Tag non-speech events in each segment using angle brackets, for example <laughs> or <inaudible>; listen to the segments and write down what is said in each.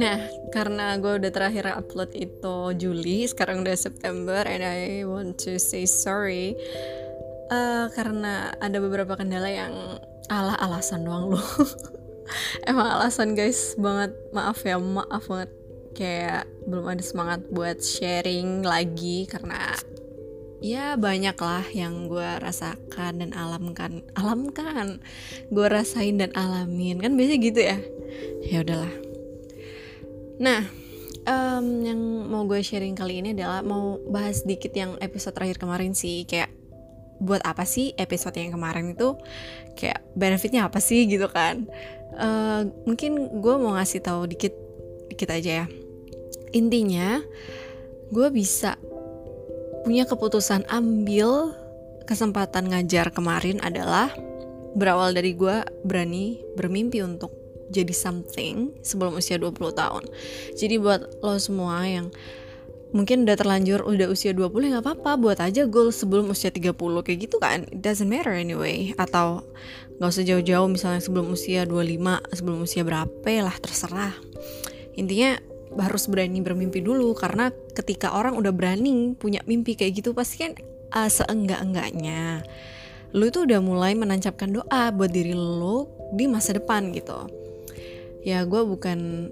Nah, karena gue udah terakhir upload itu Juli, sekarang udah September, and I want to say sorry. Uh, karena ada beberapa kendala yang alah alasan doang loh. <laughs> Emang alasan guys banget, maaf ya, maaf banget. Kayak belum ada semangat buat sharing lagi karena ya banyak lah yang gue rasakan dan alamkan alamkan. Gue rasain dan alamin. Kan biasa gitu ya? Ya udahlah nah um, yang mau gue sharing kali ini adalah mau bahas dikit yang episode terakhir kemarin sih. Kayak buat apa sih episode yang kemarin itu? Kayak benefitnya apa sih gitu kan? Uh, mungkin gue mau ngasih tahu dikit dikit aja ya. Intinya gue bisa punya keputusan ambil kesempatan ngajar kemarin adalah berawal dari gue berani bermimpi untuk jadi something sebelum usia 20 tahun. Jadi buat lo semua yang mungkin udah terlanjur udah usia 20 ya nggak apa-apa. Buat aja goal sebelum usia 30 kayak gitu kan? It doesn't matter anyway. Atau nggak usah jauh-jauh misalnya sebelum usia 25 sebelum usia berapa lah terserah. Intinya harus berani bermimpi dulu. Karena ketika orang udah berani punya mimpi kayak gitu pasti kan uh, seenggak-enggaknya lu itu udah mulai menancapkan doa buat diri lu di masa depan gitu ya gue bukan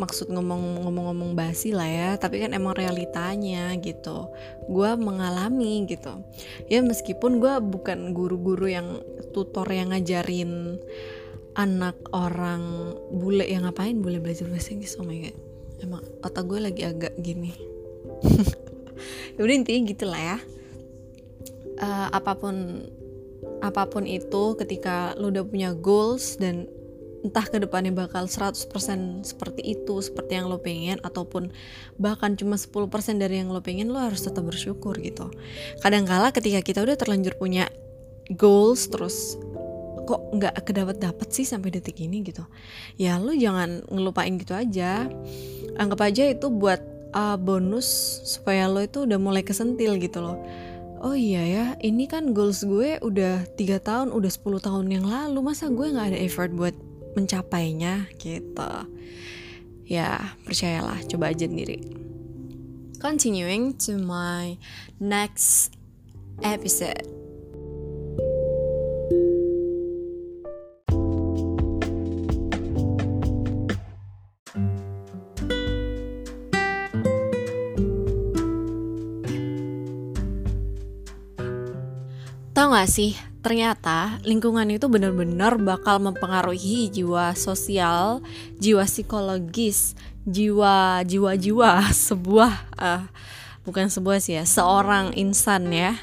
maksud ngomong-ngomong-ngomong basi lah ya tapi kan emang realitanya gitu. Gue mengalami gitu. Ya meskipun gue bukan guru-guru yang tutor yang ngajarin anak orang bule yang ngapain bule belajar bahasa Inggris? Oh my god. Emang otak gue lagi agak gini. <laughs> Ya udah intinya gitulah ya. Uh, apa pun apa pun itu ketika lu udah punya goals dan entah ke depannya bakal 100% seperti itu seperti yang lo pengen ataupun bahkan cuma 10% dari yang lo pengen lo harus tetap bersyukur gitu. Kadangkala ketika kita udah terlanjur punya goals terus kok nggak kedapat dapat sih sampai detik ini gitu ya lo jangan ngelupain gitu aja. Anggap aja itu buat uh, bonus supaya lo itu udah mulai kesentil gitu loh. Oh iya ya ini kan goals gue udah tiga tahun udah 10 tahun yang lalu masa gue nggak ada effort buat mencapainya gitu. Ya percayalah coba aja sendiri. Continuing to my next episode. Tau gak sih ternyata lingkungan itu benar-benar bakal mempengaruhi jiwa sosial, jiwa psikologis, jiwa jiwa-jiwa <laughs> sebuah uh, bukan sebuah sih ya, seorang insan ya.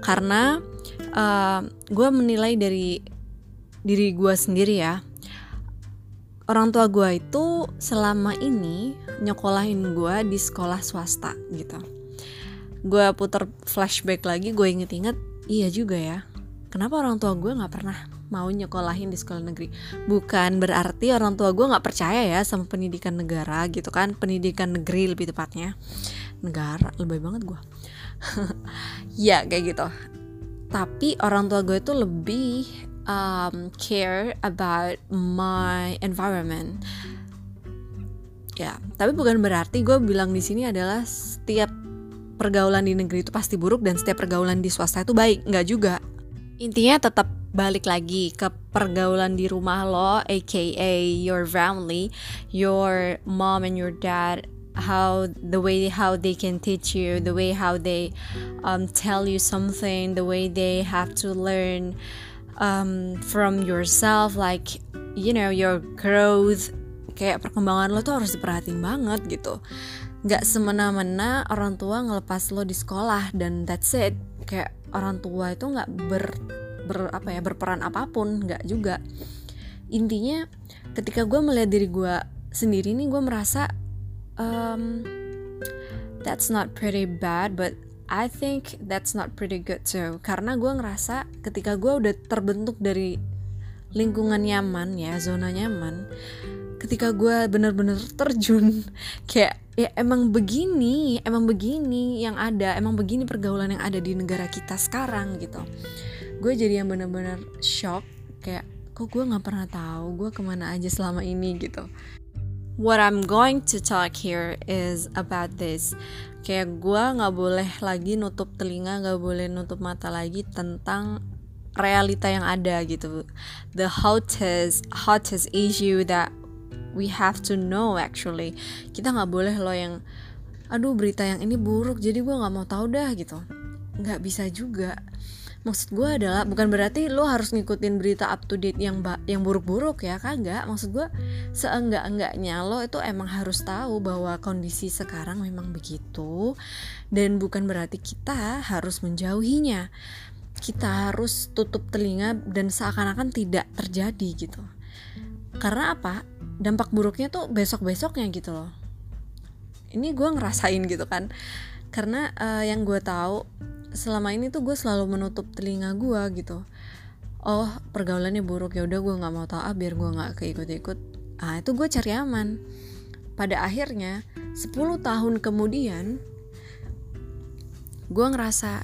Karena uh, gue menilai dari diri gue sendiri ya. Orang tua gue itu selama ini nyokolahin gue di sekolah swasta gitu. Gue puter flashback lagi, gue inget-inget, iya juga ya kenapa orang tua gue nggak pernah mau nyekolahin di sekolah negeri? Bukan berarti orang tua gue nggak percaya ya sama pendidikan negara gitu kan pendidikan negeri lebih tepatnya. Negara lebih banget gue. <laughs> Ya kayak gitu. Tapi orang tua gue itu lebih um, care about my environment. Ya tapi bukan berarti gue bilang di sini adalah setiap pergaulan di negeri itu pasti buruk dan setiap pergaulan di swasta itu baik. Nggak juga intinya tetap balik lagi ke pergaulan di rumah lo aka your family your mom and your dad how the way how they can teach you the way how they um, tell you something the way they have to learn um, from yourself like you know your growth. Kayak perkembangan lo tuh harus diperhatiin banget gitu. Nggak semena-mena orang tua ngelepas lo di sekolah dan that's it. Kayak orang tua itu nggak ber, ber apa ya berperan apa pun nggak juga. Intinya ketika gue melihat diri gue sendiri nih gue merasa um, that's not pretty bad but I think that's not pretty good too. Karena gue ngerasa ketika gue udah terbentuk dari lingkungan nyaman ya zona nyaman ketika gue bener-bener terjun kayak ya emang begini emang begini yang ada emang begini pergaulan yang ada di negara kita sekarang gitu. Gue jadi yang bener-bener shock kayak kok gue nggak pernah tahu gue ke mana aja selama ini gitu. What I'm going to talk here is about this. Kayak gue nggak boleh lagi nutup telinga nggak boleh nutup mata lagi tentang realita yang ada gitu. The hottest hottest issue that we have to know actually. Kita nggak boleh loh yang aduh berita yang ini buruk jadi gue nggak mau tahu dah gitu. Nggak bisa juga. Maksud gue adalah bukan berarti lo harus ngikutin berita up to date yang yang buruk-buruk ya kagak maksud gue seenggak-enggaknya lo itu emang harus tahu bahwa kondisi sekarang memang begitu dan bukan berarti kita harus menjauhinya. Kita harus tutup telinga dan seakan-akan tidak terjadi gitu. Karena apa dampak buruknya tuh besok-besoknya gitu loh. Ini gue ngerasain gitu kan. Karena uh, yang gue tahu selama ini tuh gue selalu menutup telinga gue gitu. Oh pergaulannya buruk ya udah gue nggak mau tahu ah biar gue nggak keikut-ikut. Ah itu gue cari aman. Pada akhirnya 10 tahun kemudian gue ngerasa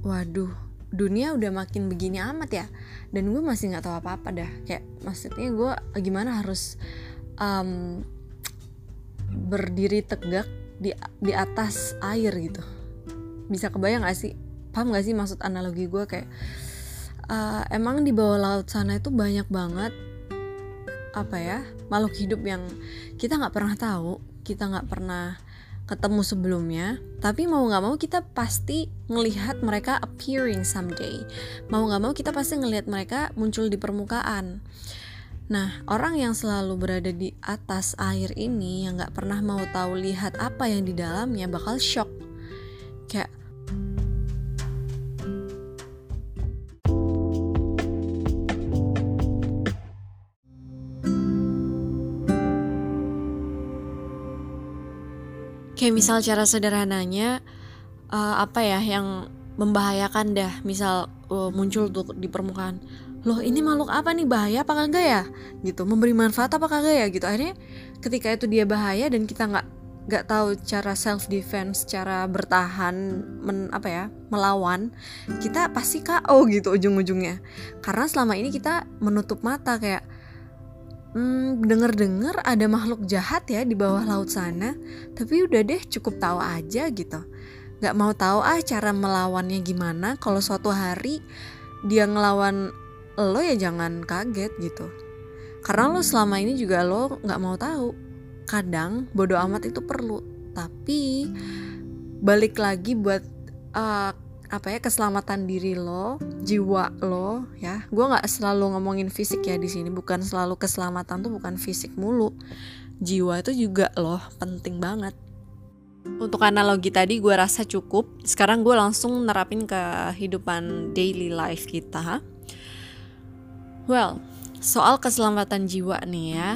waduh dunia udah makin begini amat ya. Dan gue masih nggak tahu apa apa dah. Kayak maksudnya gue gimana harus um, berdiri tegak di di atas air gitu. Bisa kebayang gak sih? Paham gak sih maksud analogi gue kayak uh, emang di bawah laut sana itu banyak banget apa ya makhluk hidup yang kita nggak pernah tahu kita nggak pernah ketemu sebelumnya tapi mau nggak mau kita pasti ngelihat mereka appearing someday. Mau nggak mau kita pasti ngelihat mereka muncul di permukaan. Nah, orang yang selalu berada di atas air ini yang nggak pernah mau tahu lihat apa yang di dalamnya bakal shock. Kayak kayak misal cara sederhananya uh, apa ya yang membahayakan dah. Misal uh, muncul tuh di permukaan loh ini makhluk apa nih? Bahaya apa kagak ya? Gitu memberi manfaat apa kagak ya? Gitu. Akhirnya ketika itu dia bahaya dan kita nggak nggak tahu cara self defense cara bertahan men apa ya melawan kita pasti KO gitu ujung-ujungnya. Karena selama ini kita menutup mata kayak hmm, denger-dengar ada makhluk jahat ya di bawah laut sana. Tapi udah deh cukup tahu aja gitu. Nggak mau tahu ah cara melawannya gimana. Kalau suatu hari dia ngelawan lo ya jangan kaget gitu. Karena lo selama ini juga lo nggak mau tahu. Kadang bodoh amat itu perlu. Tapi balik lagi buat uh, apa ya keselamatan diri lo jiwa lo ya. Gue nggak selalu ngomongin fisik ya di sini. Bukan selalu keselamatan tuh bukan fisik mulu. Jiwa itu juga loh penting banget. Untuk analogi tadi gue rasa cukup. Sekarang gue langsung nerapin ke kehidupan daily life kita. Well soal keselamatan jiwa nih ya.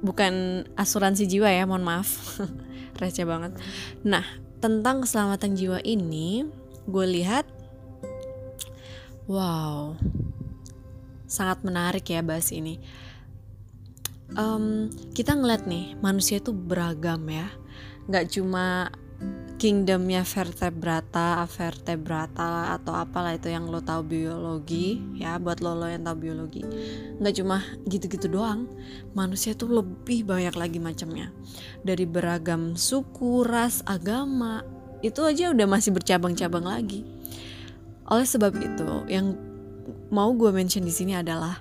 Bukan asuransi jiwa ya mohon maaf. <laughs> Receh banget. Nah tentang keselamatan jiwa ini gue lihat wow sangat menarik ya bahas ini. Um, kita ngeliat nih manusia itu beragam ya. Nggak cuma kingdomnya vertebrata, vertebrata atau apalah itu yang lo tahu biologi ya buat lo lo yang tahu biologi. Nggak cuma gitu-gitu doang manusia tuh lebih banyak lagi macamnya. Dari beragam suku ras agama itu aja udah masih bercabang-cabang lagi. Oleh sebab itu yang mau gue mention di sini adalah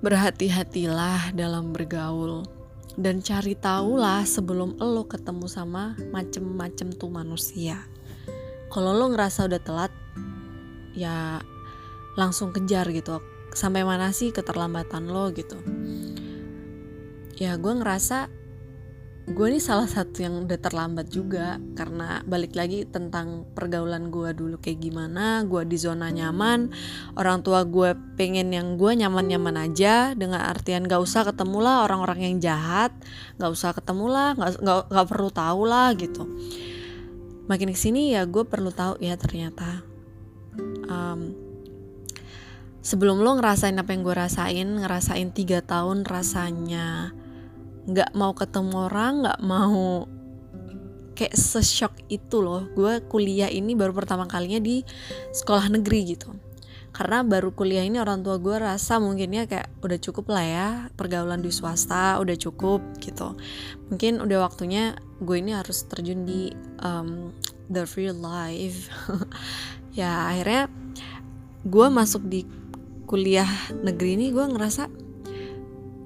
berhati-hatilah dalam bergaul dan cari tahulah sebelum lo ketemu sama macem-macem tuh manusia. Kalau lo ngerasa udah telat ya langsung kejar gitu. Sampai mana sih keterlambatan lo gitu. Ya gue ngerasa gue ini salah satu yang udah terlambat juga karena balik lagi tentang pergaulan gue dulu kayak gimana gue di zona nyaman orang tua gue pengen yang gue nyaman-nyaman aja dengan artian gak usah ketemu lah orang-orang yang jahat gak usah ketemu lah gak, gak, gak perlu tahu lah gitu. Makin ke sini ya gue perlu tahu ya ternyata um, sebelum lo ngerasain apa yang gue rasain ngerasain tiga tahun rasanya nggak mau ketemu orang nggak mau kayak seshock itu loh. Gue kuliah ini baru pertama kalinya di sekolah negeri gitu. Karena baru kuliah ini orang tua gue rasa mungkinnya kayak udah cukup lah ya pergaulan di swasta udah cukup gitu. Mungkin udah waktunya gue ini harus terjun di um, the real life. <laughs> Ya akhirnya gue masuk di kuliah negeri ini gue ngerasa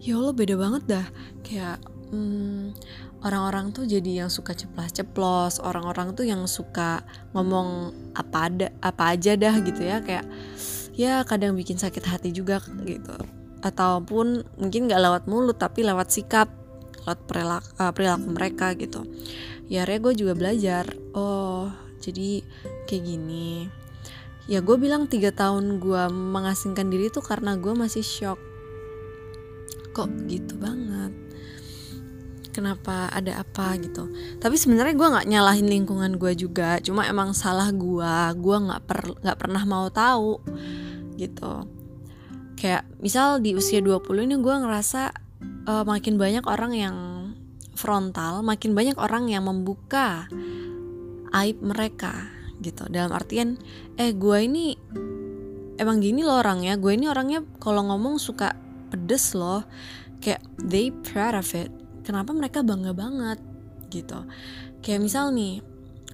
ya Allah beda banget dah. Kayak hmm, orang-orang tuh jadi yang suka ceplas-ceplos orang-orang tuh yang suka ngomong apa ada apa aja dah gitu ya. Kayak ya kadang bikin sakit hati juga gitu. Ataupun mungkin nggak lewat mulut tapi lewat sikap lewat perilaku, uh, perilaku mereka gitu. Ya akhirnya gue juga belajar oh jadi kayak gini. Ya gue bilang tiga tahun gue mengasingkan diri tuh karena gue masih shock kok gitu banget. Kenapa ada apa gitu. Tapi sebenarnya gue nggak nyalahin lingkungan gue juga. Cuma emang salah gue gue nggak per nggak pernah mau tahu gitu. Kayak misal di usia 20 ini gue ngerasa uh, makin banyak orang yang frontal makin banyak orang yang membuka aib mereka gitu. Dalam artian eh gue ini emang gini loh orangnya. Gue ini orangnya kalau ngomong suka pedes loh. Kayak they proud of it. Kenapa mereka bangga banget gitu. Kayak misal nih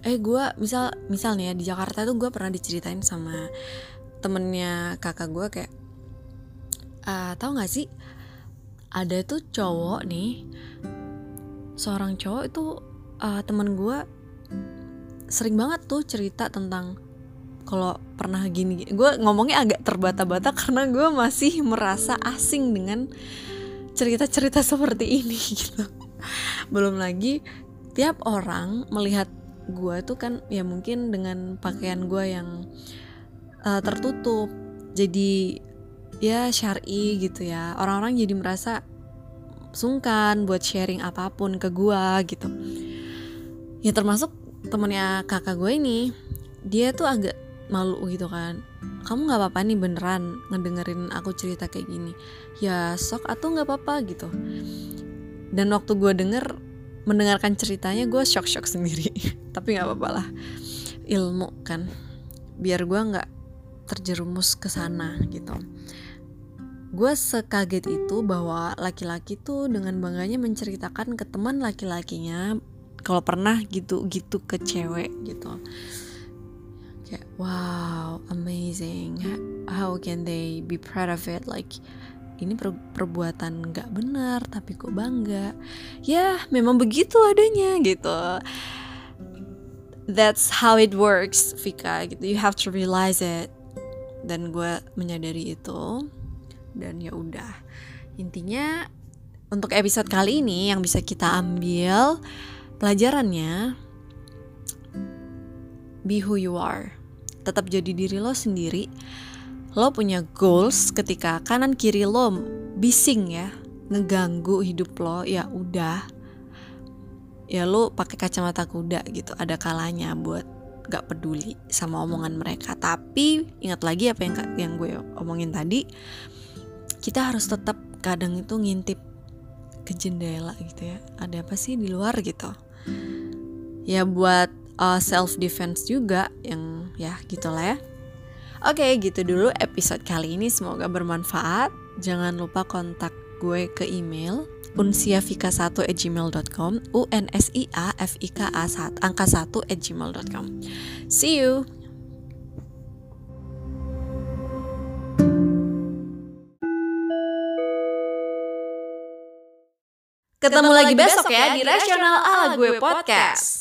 eh gue misal misal nih ya di Jakarta tuh gue pernah diceritain sama temennya kakak gue kayak uh, tahu nggak sih ada tuh cowok nih seorang cowok itu uh, temen gue sering banget tuh cerita tentang kalau pernah gini, gue ngomongnya agak terbata-bata karena gue masih merasa asing dengan cerita-cerita seperti ini <laughs> gitu. Belum lagi tiap orang melihat gue tuh kan ya mungkin dengan pakaian gue yang uh, tertutup jadi ya syari gitu ya. Orang-orang jadi merasa sungkan buat sharing apa pun ke gue gitu. Ya termasuk temennya kakak gue ini dia tuh agak malu gitu kan. Kamu nggak apa-apa nih beneran ngedengerin aku cerita kayak gini. Ya sok atau nggak apa-apa gitu. Dan waktu gue denger mendengarkan ceritanya gue shock shock sendiri. <laughs> Tapi nggak apa-apa lah. Ilmu kan. Biar gue nggak terjerumus ke sana gitu. Gue sekaget itu bahwa laki-laki tuh dengan bangganya menceritakan ke teman laki-lakinya kalau pernah gitu gitu ke cewek gitu kayak wow amazing. How can they be proud of it? Like ini per perbuatan nggak benar tapi kok bangga? Ya memang begitu adanya gitu. That's how it works Vika gitu. You have to realize it. Dan gue menyadari itu. Dan ya udah. Intinya untuk episode kali ini yang bisa kita ambil pelajarannya be who you are tetap jadi diri lo sendiri lo punya goals ketika kanan kiri lo bising ya ngeganggu hidup lo ya udah. Ya lo pakai kacamata kuda gitu ada kalanya buat gak peduli sama omongan mereka. Tapi ingat lagi apa yang yang gue omongin tadi kita harus tetap kadang itu ngintip ke jendela gitu ya. Ada apa sih di luar gitu? Ya buat uh, self defense juga yang ya gitulah ya. Oke gitu dulu episode kali ini. Semoga bermanfaat. Jangan lupa kontak gue ke email unsiafika1 at gmail.com u n s i a f i k a 1 angka 1 at gmail.com see you! Ketemu lagi besok ya di Rasional ala gue podcast.